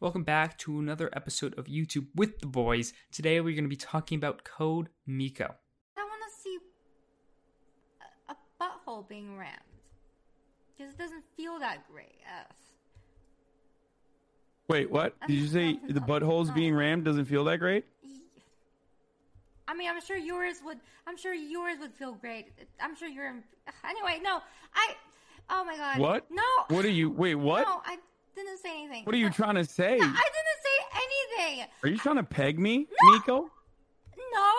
Welcome back to another episode of YouTube with the boys. Today we're going to be talking about Code Miko. I want to see a, a butthole being rammed. Because it doesn't feel that great. Ugh. Wait, what? Did you say the buttholes being rammed doesn't feel that great? I mean, I'm sure yours would. I'm sure yours would feel great. I'm sure you're. Anyway, no, I. Oh my god. What? No. What are you? Wait, what? No, I didn't say anything. What are you trying to say? No, I didn't say anything. Are you trying to peg me, No. Nico? No.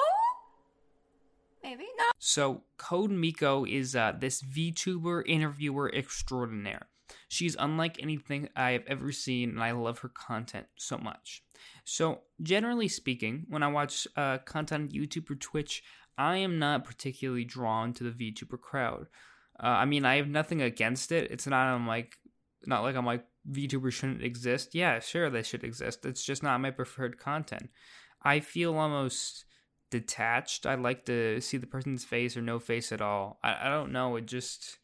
Maybe no. So, Code Miko is uh, this VTuber interviewer extraordinaire. She's unlike anything I have ever seen, and I love her content so much. So, generally speaking, when I watch uh, content on YouTube or Twitch, I am not particularly drawn to the VTuber crowd. Uh, I mean, I have nothing against it. It's not I'm like, not like I'm like VTubers shouldn't exist. Yeah, sure they should exist. It's just not my preferred content. I feel almost detached. I like to see the person's face or no face at all. I, I don't know. It just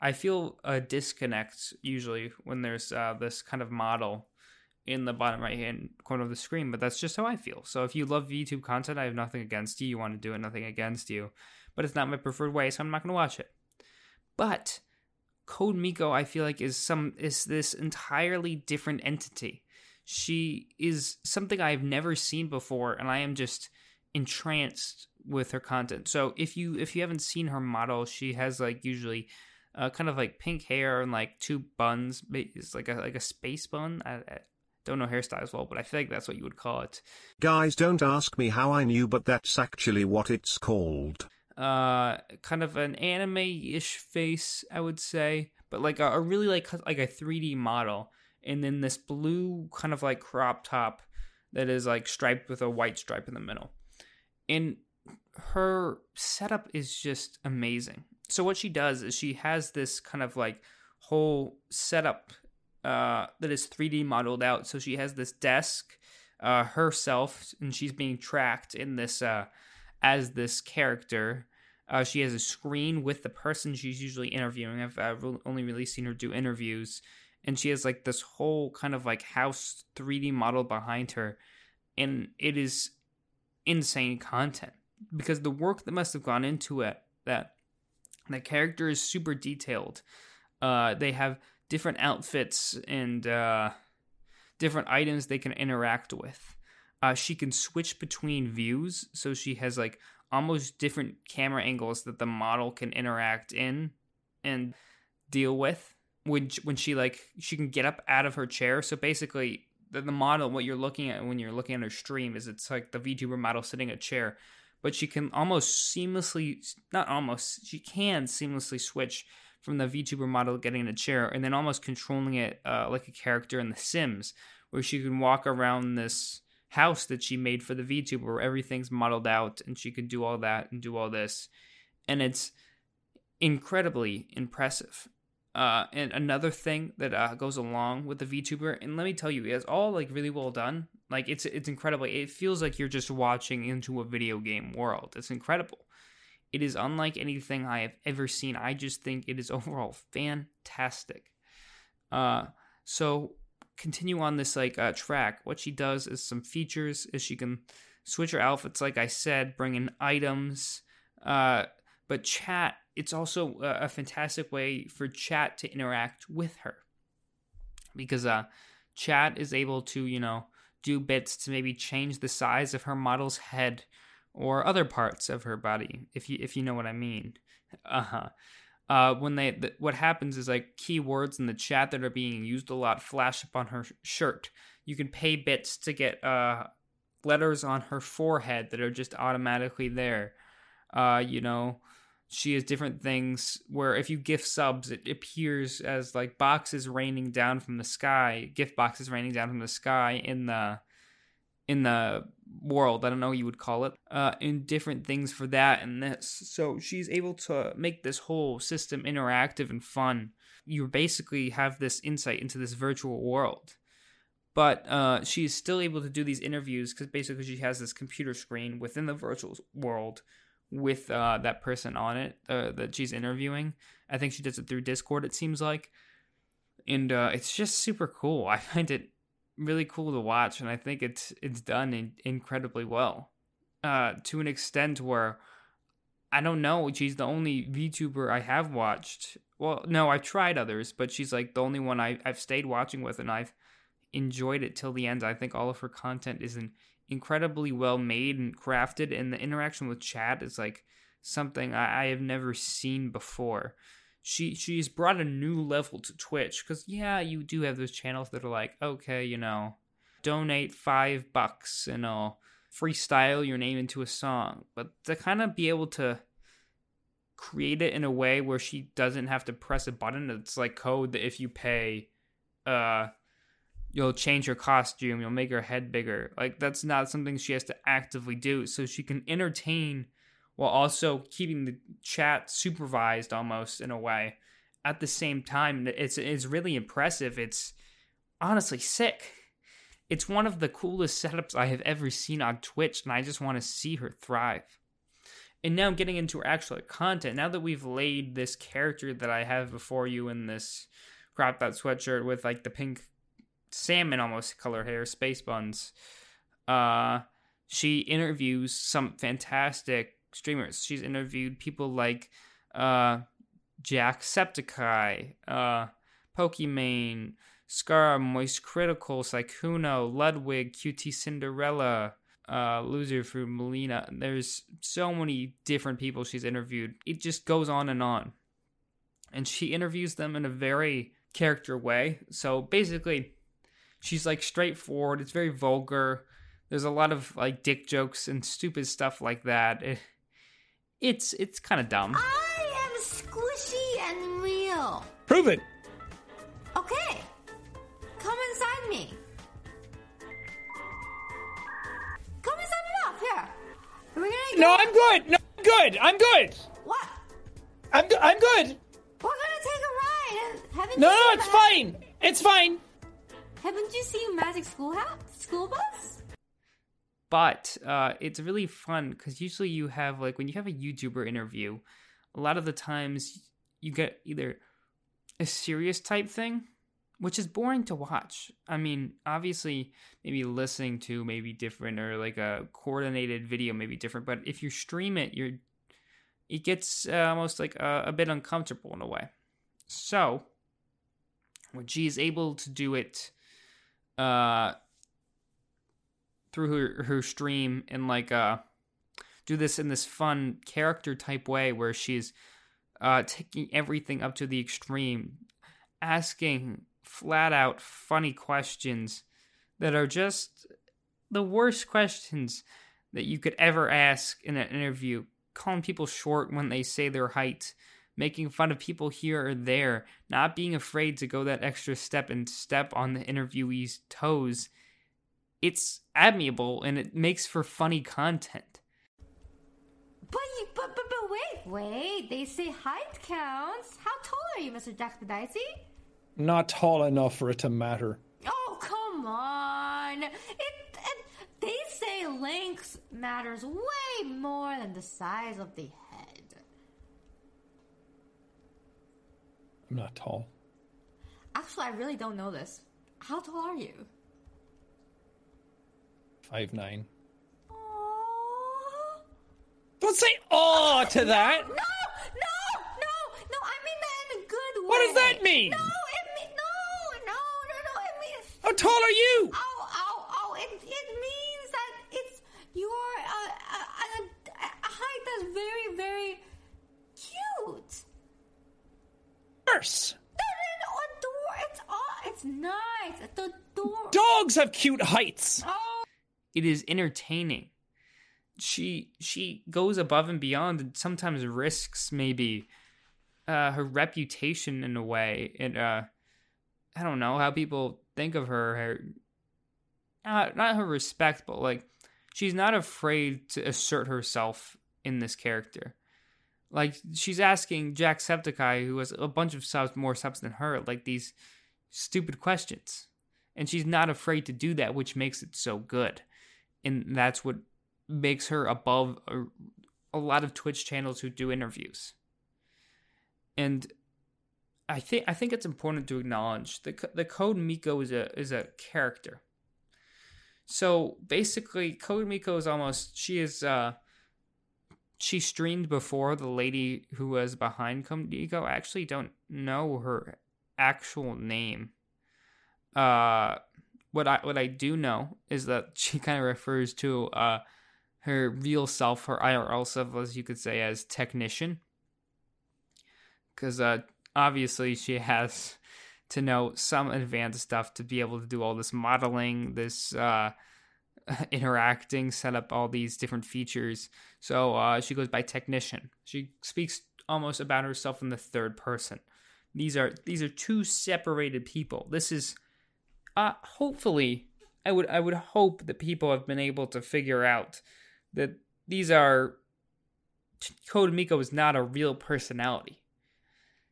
I feel a disconnect usually when there's uh, this kind of model in the bottom right hand corner of the screen. But that's just how I feel. So if you love VTube content, I have nothing against you. You want to do it, nothing against you. But it's not my preferred way, so I'm not going to watch it. But Code Miko, I feel like is some is this entirely different entity. She is something I've never seen before, and I am just entranced with her content. So if you if you haven't seen her model, she has like usually uh, kind of like pink hair and like two buns. It's like a like a space bun. I, I don't know hairstyles well, but I feel like that's what you would call it. Guys, don't ask me how I knew, but that's actually what it's called. Uh kind of an anime-ish face i would say but like a, a really like like a 3d model and then this blue kind of like crop top that is like striped with a white stripe in the middle. And her setup is just amazing. So what she does is she has this kind of like whole setup uh that is 3d modeled out. So she has this desk uh herself and she's being tracked in this uh as this character. Uh, she has a screen with the person she's usually interviewing. I've re- only really seen her do interviews, and she has like this whole kind of like house 3D model behind her, and it is insane content because the work that must have gone into it. That the character is super detailed. Uh, they have different outfits and uh, different items they can interact with uh, she can switch between views so she has like almost different camera angles that the model can interact in and deal with when when she like she can get up out of her chair. So basically the, the model what you're looking at when you're looking at her stream is it's like the VTuber model sitting in a chair but she can almost seamlessly not almost she can seamlessly switch from the VTuber model getting in a chair and then almost controlling it uh, like a character in The Sims where she can walk around this house that she made for the VTuber where everything's modeled out and she can do all that and do all this. And it's incredibly impressive. Uh, and another thing that uh, goes along with the VTuber, and let me tell you, it's all like really well done. Like it's it's incredible. It feels like you're just watching into a video game world. It's incredible. It is unlike anything I have ever seen. I just think it is overall fantastic. Uh, so continue on this like uh, track, what she does is some features is she can switch her outfits, like I said, bring in items. Uh, but chat, it's also a, a fantastic way for chat to interact with her because uh, chat is able to you know do bits to maybe change the size of her model's head or other parts of her body, if you if you know what I mean. Uh huh uh, when they th- what happens is like keywords in the chat that are being used a lot flash up on her sh- shirt. You can pay bits to get uh, letters on her forehead that are just automatically there. Uh, you know, she has different things where if you gift subs, it appears as like boxes raining down from the sky, gift boxes raining down from the sky in the in the world. I don't know what you would call it. Uh, different things for that and this. So she's able to make this whole system interactive and fun. You basically have this insight into this virtual world. But uh, she's still able to do these interviews because basically she has this computer screen within the virtual world with uh, that person on it uh, that she's interviewing. I think she does it through Discord, it seems like. And uh, it's just super cool. I find it really cool to watch, and I think it's it's done in, incredibly well, uh, to an extent where I don't know. She's the only VTuber I have watched. Well, no, I've tried others, but she's like the only one I, I've stayed watching with, and I've enjoyed it till the end. I think all of her content is an incredibly well made and crafted, and the interaction with chat is like something I, I have never seen before. She she's brought a new level to Twitch because yeah, you do have those channels that are like, okay, you know, donate five bucks and I'll freestyle your name into a song, but to kind of be able to create it in a way where she doesn't have to press a button. It's like code that if you pay, uh, you'll change her costume, you'll make her head bigger. Like that's not something she has to actively do. So she can entertain while also keeping the chat supervised almost in a way. At the same time, it's it's really impressive. It's honestly sick. It's one of the coolest setups I have ever seen on Twitch, and I just want to see her thrive. And now getting into her actual content, now that we've laid this character that I have before you in this cropped out sweatshirt with like the pink salmon almost color hair, space buns, uh, she interviews some fantastic streamers. She's interviewed people like uh, Jacksepticeye, uh, Pokimane, Scar, Moist Critical, Sykkuno, Ludwig, QT Cinderella, uh, Loser for Melina. There's so many different people she's interviewed. It just goes on and on. And she interviews them in a very character way. So basically, she's like straightforward. It's very vulgar. There's a lot of like dick jokes and stupid stuff like that. It, it's it's kind of dumb. I am squishy and real. Prove it. Okay. Come inside me. Come inside me now. Here. We're gonna go. No, I'm good. No, I'm good. I'm good. What? I'm go- I'm good. We're gonna take a ride. Haven't No, you no, it's Ma- fine. It's fine. Haven't you seen Magic School House? School Bus? But uh, it's really fun because usually you have like when you have a YouTuber interview, a lot of the times you get either a serious type thing, which is boring to watch. I mean, obviously, maybe listening to maybe different or like a coordinated video maybe different, but if you stream it, you're it gets uh, almost like a, a bit uncomfortable in a way. So when she is able to do it, uh through her, her stream and like uh do this in this fun character type way where she's uh taking everything up to the extreme asking flat out funny questions that are just the worst questions that you could ever ask in an interview. Calling people short when they say their height making fun of people here or there not being afraid to go that extra step and step on the interviewee's toes it's admirable and it makes for funny content. But, you, but, but, but wait, wait. They say height counts. How tall are you, Mr. Jack the Dicey? Not tall enough for it to matter. Oh, come on. It, it, they say length matters way more than the size of the head. I'm not tall. Actually, I really don't know this. How tall are you? Five nine. Aww. Don't say "oh" to that. No, no, no, no. I mean that in a good way. What does that mean? No, it mean no, no, no, no. It means How tall are you? oh, oh, oh. It it means that it's you're a, uh, uh, a, a, a height that's very, very cute. Worse. No, no, no. It's all. It's nice. It's adorable. Dogs have cute heights. Oh. It is entertaining. She she goes above and beyond and sometimes risks maybe uh, her reputation in a way and uh, I don't know how people think of her. Her uh, not her respect, but like she's not afraid to assert herself in this character. Like she's asking Jacksepticeye, who has a bunch of subs, more subs than her, like these stupid questions, and she's not afraid to do that, which makes it so good, and that's what makes her above a, a lot of Twitch channels who do interviews. And I think I think it's important to acknowledge the the code Miko is a is a character. So basically, Code Miko is almost she is uh she streamed before the lady who was behind Code Miko. I actually don't know her actual name. Uh, what I what I do know is that she kind of refers to uh her real self, her IRL self, as you could say, as technician. Because uh, obviously she has to know some advanced stuff to be able to do all this modeling, this uh, interacting, set up all these different features. So uh, she goes by technician. She speaks almost about herself in the third person. These are these are two separated people. This is uh, hopefully I would I would hope that people have been able to figure out that these are Code Miko is not a real personality.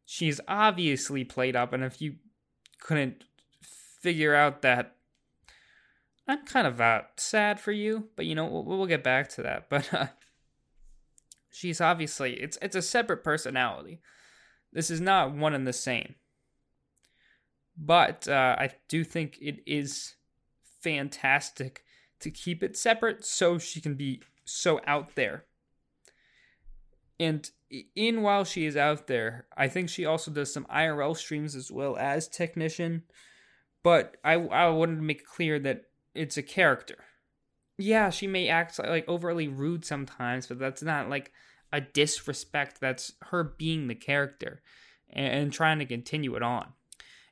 She's obviously played up, and if you couldn't figure out that, I'm kind of uh, sad for you. But you know, we'll, we'll get back to that. But uh, she's obviously it's it's a separate personality. This is not one and the same. But uh, I do think it is fantastic to keep it separate so she can be so out there. And in while she is out there, I think she also does some IRL streams as well as technician. But I I wanted to make clear that it's a character. Yeah, she may act like overly rude sometimes, but that's not like a disrespect. That's her being the character and, and trying to continue it on.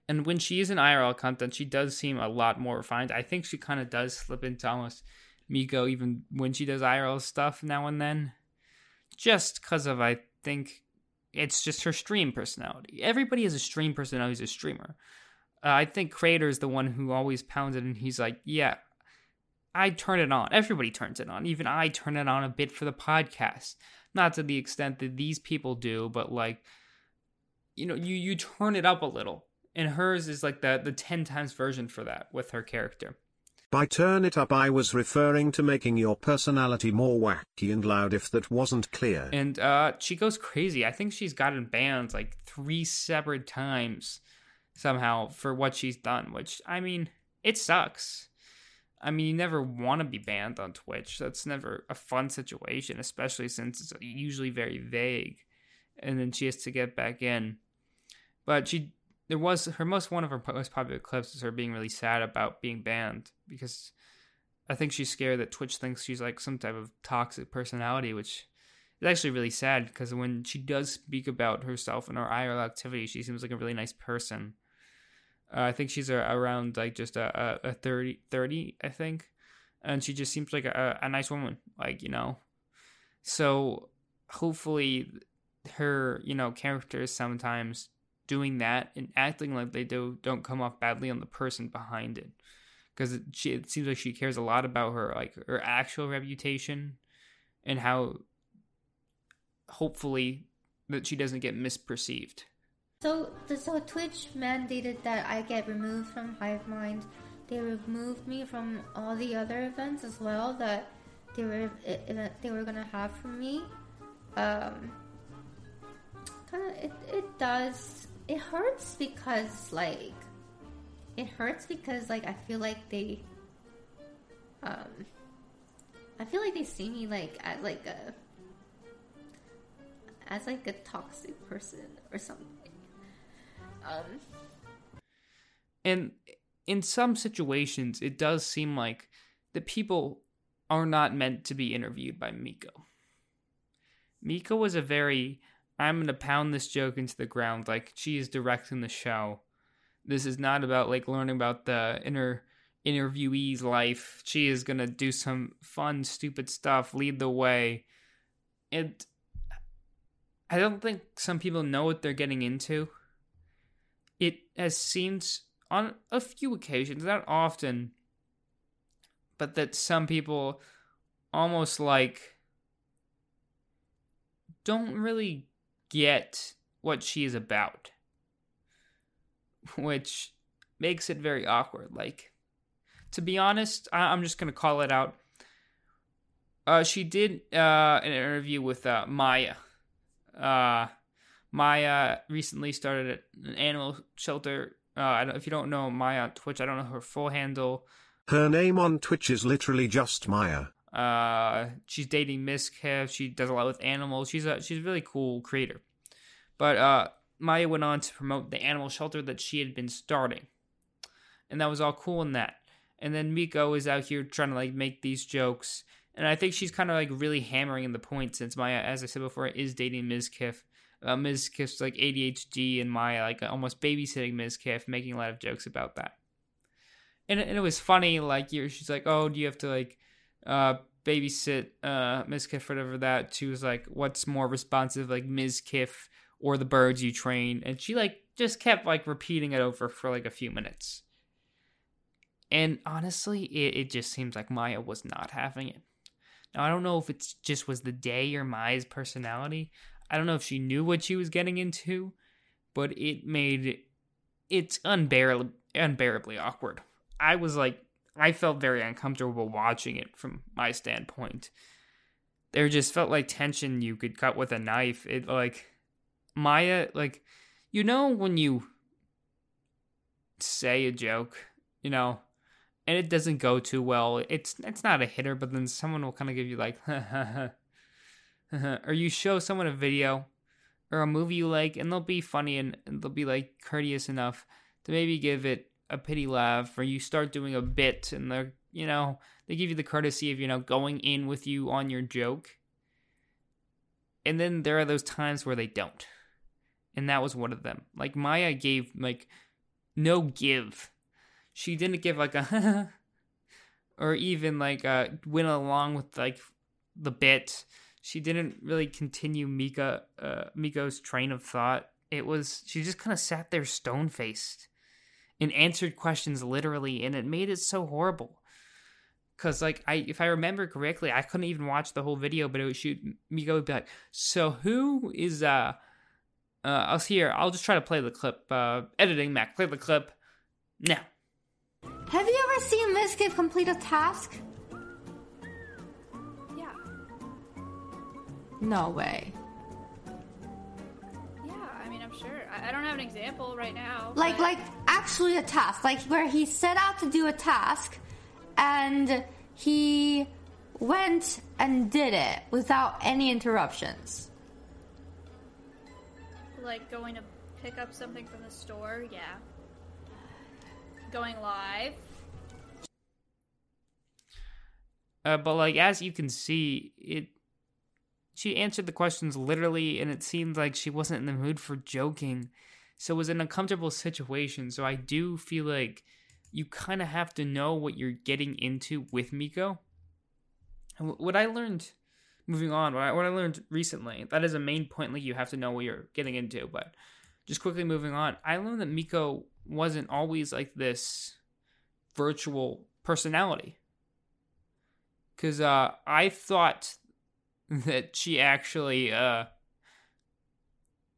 And when she is in IRL content, she does seem a lot more refined. I think she kind of does slip into almost Miko even when she does IRL stuff now and then. Just because of, I think, it's just her stream personality. Everybody has a stream personality who's a streamer. Uh, I think Creator is the one who always pounds it and he's like, yeah, I turn it on. Everybody turns it on. Even I turn it on a bit for the podcast. Not to the extent that these people do, but like, you know, you, you turn it up a little and hers is like the the 10 times version for that with her character by turn it up I was referring to making your personality more wacky and loud if that wasn't clear. And uh she goes crazy. I think she's gotten banned like 3 separate times somehow for what she's done, which I mean, it sucks. I mean, you never want to be banned on Twitch. That's never a fun situation, especially since it's usually very vague. And then she has to get back in. But she there was her most one of her most popular clips is her being really sad about being banned because I think she's scared that Twitch thinks she's like some type of toxic personality, which is actually really sad because when she does speak about herself in her IRL activity, she seems like a really nice person. Uh, I think she's a, around like just a, a, a 30, 30, I think. And she just seems like a, a nice woman, like, you know. So hopefully her, you know, characters sometimes doing that and acting like they do don't come off badly on the person behind it. Because it, it seems like she cares a lot about her like her actual reputation and how hopefully that she doesn't get misperceived. So so twitch mandated that i get removed from hive mind. They removed me from all the other events as well that they were they were gonna have for me. Um kind of it, it does it hurts because like it hurts because like I feel like they um I feel like they see me like as like a as like a toxic person or something. Um and in some situations it does seem like the people are not meant to be interviewed by Miko. Miko was a very I'm to pound this joke into the ground. Like, she is directing the show. This is not about, like, learning about the inner interviewee's life. She is to do some fun, stupid stuff, lead the way. And I don't think some people know what they're getting into. It has seemed on a few occasions, not often, but that some people almost like don't really get what she is about, which makes it very awkward. Like, to be honest, I- am just gonna call it out. Uh, she did uh, an interview with uh, Maya. Uh, Maya recently started an animal shelter. Uh, if you don't know Maya on Twitch, I don't know her full handle. Her name on Twitch is literally just Maya. Uh, she's dating Kev. She does a lot with animals. She's a she's a really cool creator. But uh, Maya went on to promote the animal shelter that she had been starting, and that was all cool in that. And then Miko is out here trying to like make these jokes, and I think she's kind of like really hammering in the point since Maya, as I said before, is dating Mizkif. Uh, Mizkif's like ADHD, and Maya like almost babysitting Mizkif, making a lot of jokes about that. And, and it was funny, like you're, she's like, "Oh, do you have to like uh, babysit uh, Mizkif, whatever that?" She was like, "What's more responsive, like Mizkif or the birds you train?" And she like just kept like repeating it over for like a few minutes. And honestly, it, it just seems like Maya was not having it. Now, I don't know if it's just was the day or Maya's personality. I don't know if she knew what she was getting into, but it made it's unbearably, unbearably awkward. I was like, I felt very uncomfortable watching it from my standpoint. There just felt like tension you could cut with a knife. It like Maya, like, you know, when you say a joke, you know, and it doesn't go too well. It's it's not a hitter, but then someone will kind of give you like, or you show someone a video or a movie you like, and they'll be funny and, they'll be like courteous enough to maybe give it a pity laugh, or you start doing a bit, and they're you know they give you the courtesy of you know going in with you on your joke, and then there are those times where they don't, and that was one of them. Like Maya gave like no give. She didn't give like a or even like uh went along with like the bit. She didn't really continue mika uh miko's train of thought. It was she just kind of sat there stone faced and answered questions literally and it made it so horrible because like i if i remember correctly i couldn't even watch the whole video but it would shoot miko would be like so who is uh uh i'll here i'll just try to play the clip uh editing mac play the clip now Have you ever seen Mizkif complete a task? Yeah. No way. Yeah, I mean, I'm sure. I, I don't have an example right now. Like, but- like actually a task, like where he set out to do a task, and he went and did it without any interruptions. like going to pick up something from the store. Yeah. Going live. Uh, but like as you can see, it she answered the questions literally, and it seemed like she wasn't in the mood for joking. So it was an uncomfortable situation. So I do feel like you kind of have to know what you're getting into with Miko. What I learned, moving on, what I, what I learned recently, that is a main point. Like you have to know what you're getting into. But just quickly moving on, I learned that Miko wasn't always like this virtual personality because uh, I thought that she actually, uh,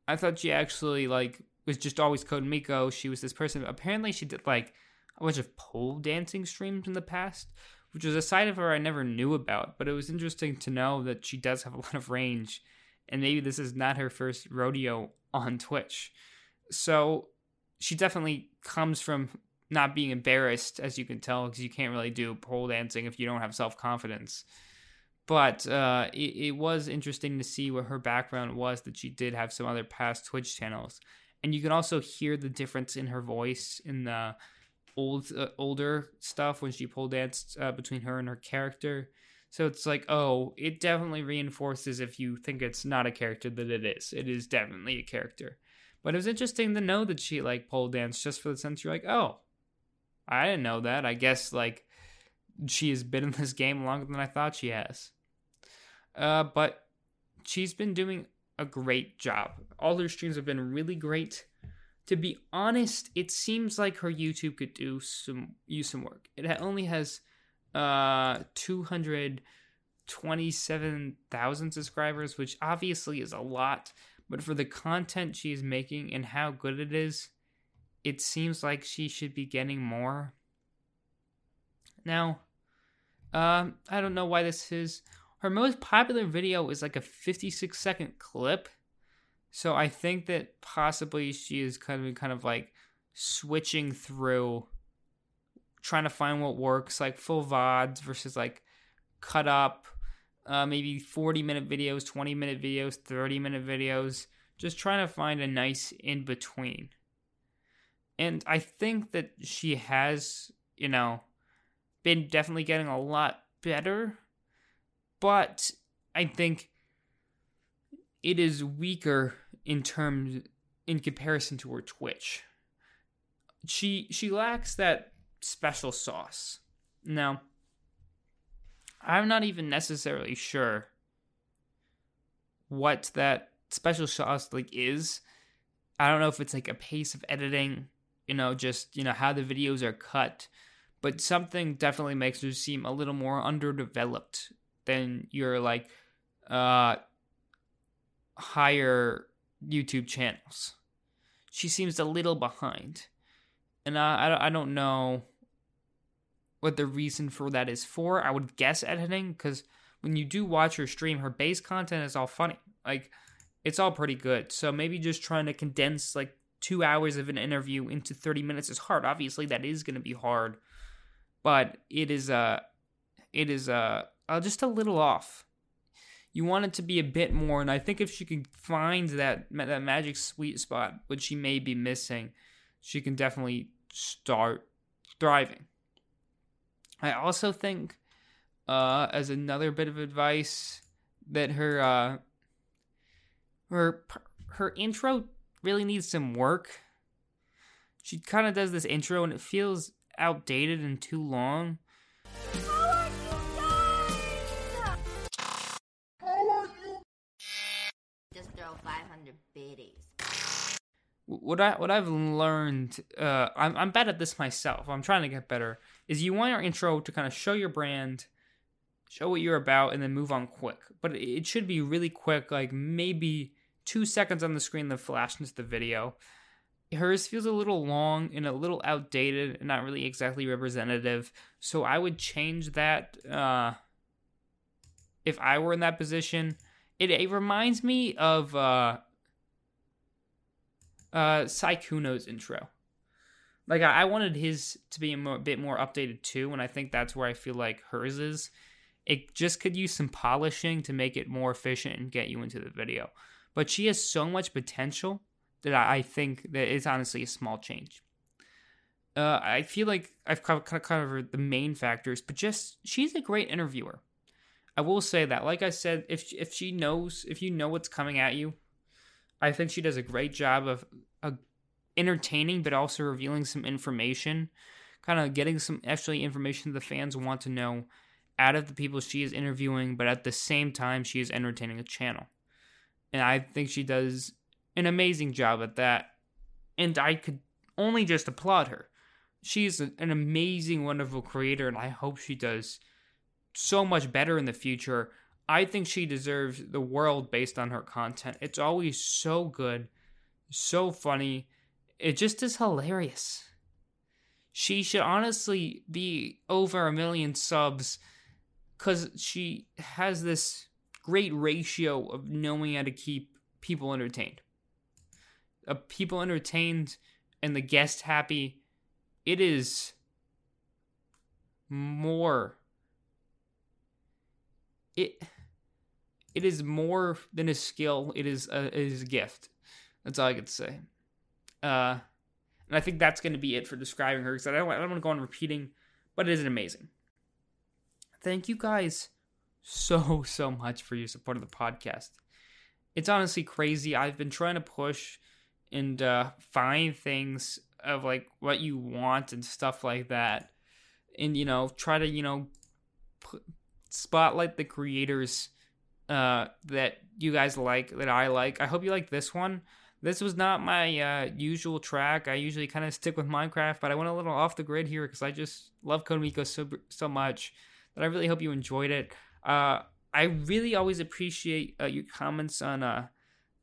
I thought she actually like was just always Code Miko. She was this person. Apparently, she did like a bunch of pole dancing streams in the past, which was a side of her I never knew about. But it was interesting to know that she does have a lot of range, and maybe this is not her first rodeo on Twitch. So she definitely comes from not being embarrassed, as you can tell, because you can't really do pole dancing if you don't have self confidence. But uh, it, it was interesting to see what her background was, that she did have some other past Twitch channels. And you can also hear the difference in her voice in the old uh, older stuff when she pole danced uh, between her and her character. So it's like, oh, it definitely reinforces if you think it's not a character that it is. It is definitely a character. But it was interesting to know that she like pole danced just for the sense you're like, oh, I didn't know that. I guess like she has been in this game longer than I thought she has. Uh, but she's been doing a great job. All her streams have been really great. To be honest, it seems like her YouTube could do some use some work. It only has uh 227,000 subscribers, which obviously is a lot, but for the content she is making and how good it is, it seems like she should be getting more. Now, um, I don't know why this is. Her most popular video is like a 56 second clip. So I think that possibly she is kind of kind of like switching through trying to find what works, like full VODs versus like cut up, uh, maybe 40 minute videos, 20 minute videos, 30 minute videos. Just trying to find a nice in between. And I think that she has, you know, been definitely getting a lot better. But I think it is weaker in terms in comparison to her Twitch. She she lacks that special sauce. Now, I'm not even necessarily sure what that special sauce like is. I don't know if it's like a pace of editing, you know, just you know how the videos are cut, but something definitely makes her seem a little more underdeveloped than your like uh higher YouTube channels. She seems a little behind. And I, I don't know what the reason for that is for. I would guess editing, because when you do watch her stream, her base content is all funny. Like, it's all pretty good. So maybe just trying to condense like two hours of an interview into 30 minutes is hard. Obviously, that is going to be hard. But it is, uh, it is, uh, uh, just a little off you want it to be a bit more. And I think if she can find that that magic sweet spot, which she may be missing, she can definitely start thriving. I also think, uh, as another bit of advice, that her uh, her her intro really needs some work. She kind of does this intro and it feels outdated and too long. 500 biddies. what I what I've learned, uh, I'm I'm bad at this myself. I'm trying to get better. Is you want your intro to kind of show your brand, show what you're about, and then move on quick. But it should be really quick, like maybe two seconds on the screen, then flash into the video. Hers feels a little long and a little outdated, and not really exactly representative. So I would change that. Uh, if I were in that position, it it reminds me of. Uh, uh Sykkuno's intro. Like I, I wanted his to be a more, bit more updated too, and I think that's where I feel like hers is. It just could use some polishing to make it more efficient and get you into the video. But she has so much potential that I, I think that it's honestly a small change. Uh, I feel like I've kind of covered the main factors, but just she's a great interviewer. I will say that. Like I said, if if she knows, if you know what's coming at you, I think she does a great job of uh, entertaining, but also revealing some information, kind of getting some actually information the fans want to know out of the people she is interviewing, but at the same time, she is entertaining a channel. And I think she does an amazing job at that. And I could only just applaud her. She's an amazing, wonderful creator, and I hope she does so much better in the future. I think she deserves the world based on her content. It's always so good, so funny. It just is hilarious. She should honestly be over a million subs because she has this great ratio of knowing how to keep people entertained. Uh, people entertained and the guest happy. It is more. It it is more than a skill. It is a, it is a gift. That's all I could say. Uh, and I think that's going to be it for describing her because I don't, I don't want to go on repeating, but it is amazing. Thank you guys so, so much for your support of the podcast. It's honestly crazy. I've been trying to push and uh, find things of like what you want and stuff like that. And, you know, try to, you know, put, spotlight the creators uh, that you guys like, that I like. I hope you like this one. This was not my uh, usual track. I usually kind of stick with Minecraft, but I went a little off the grid here because I just love Code so so much that I really hope you enjoyed it. Uh, I really always appreciate uh, your comments on uh,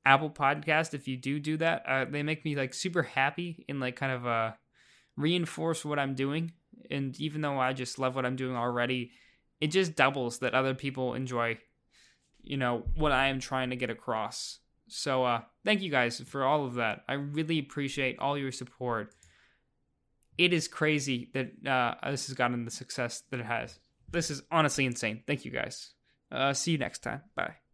Apple Podcast. If you do do that, uh, they make me like super happy and like kind of uh, reinforce what I'm doing. And even though I just love what I'm doing already, it just doubles that other people enjoy you know what I am trying to get across. So uh thank you guys for all of that. I really appreciate all your support. it is crazy that uh, this has gotten the success that it has. This is honestly insane. Thank you guys. Uh, see you next time. Bye.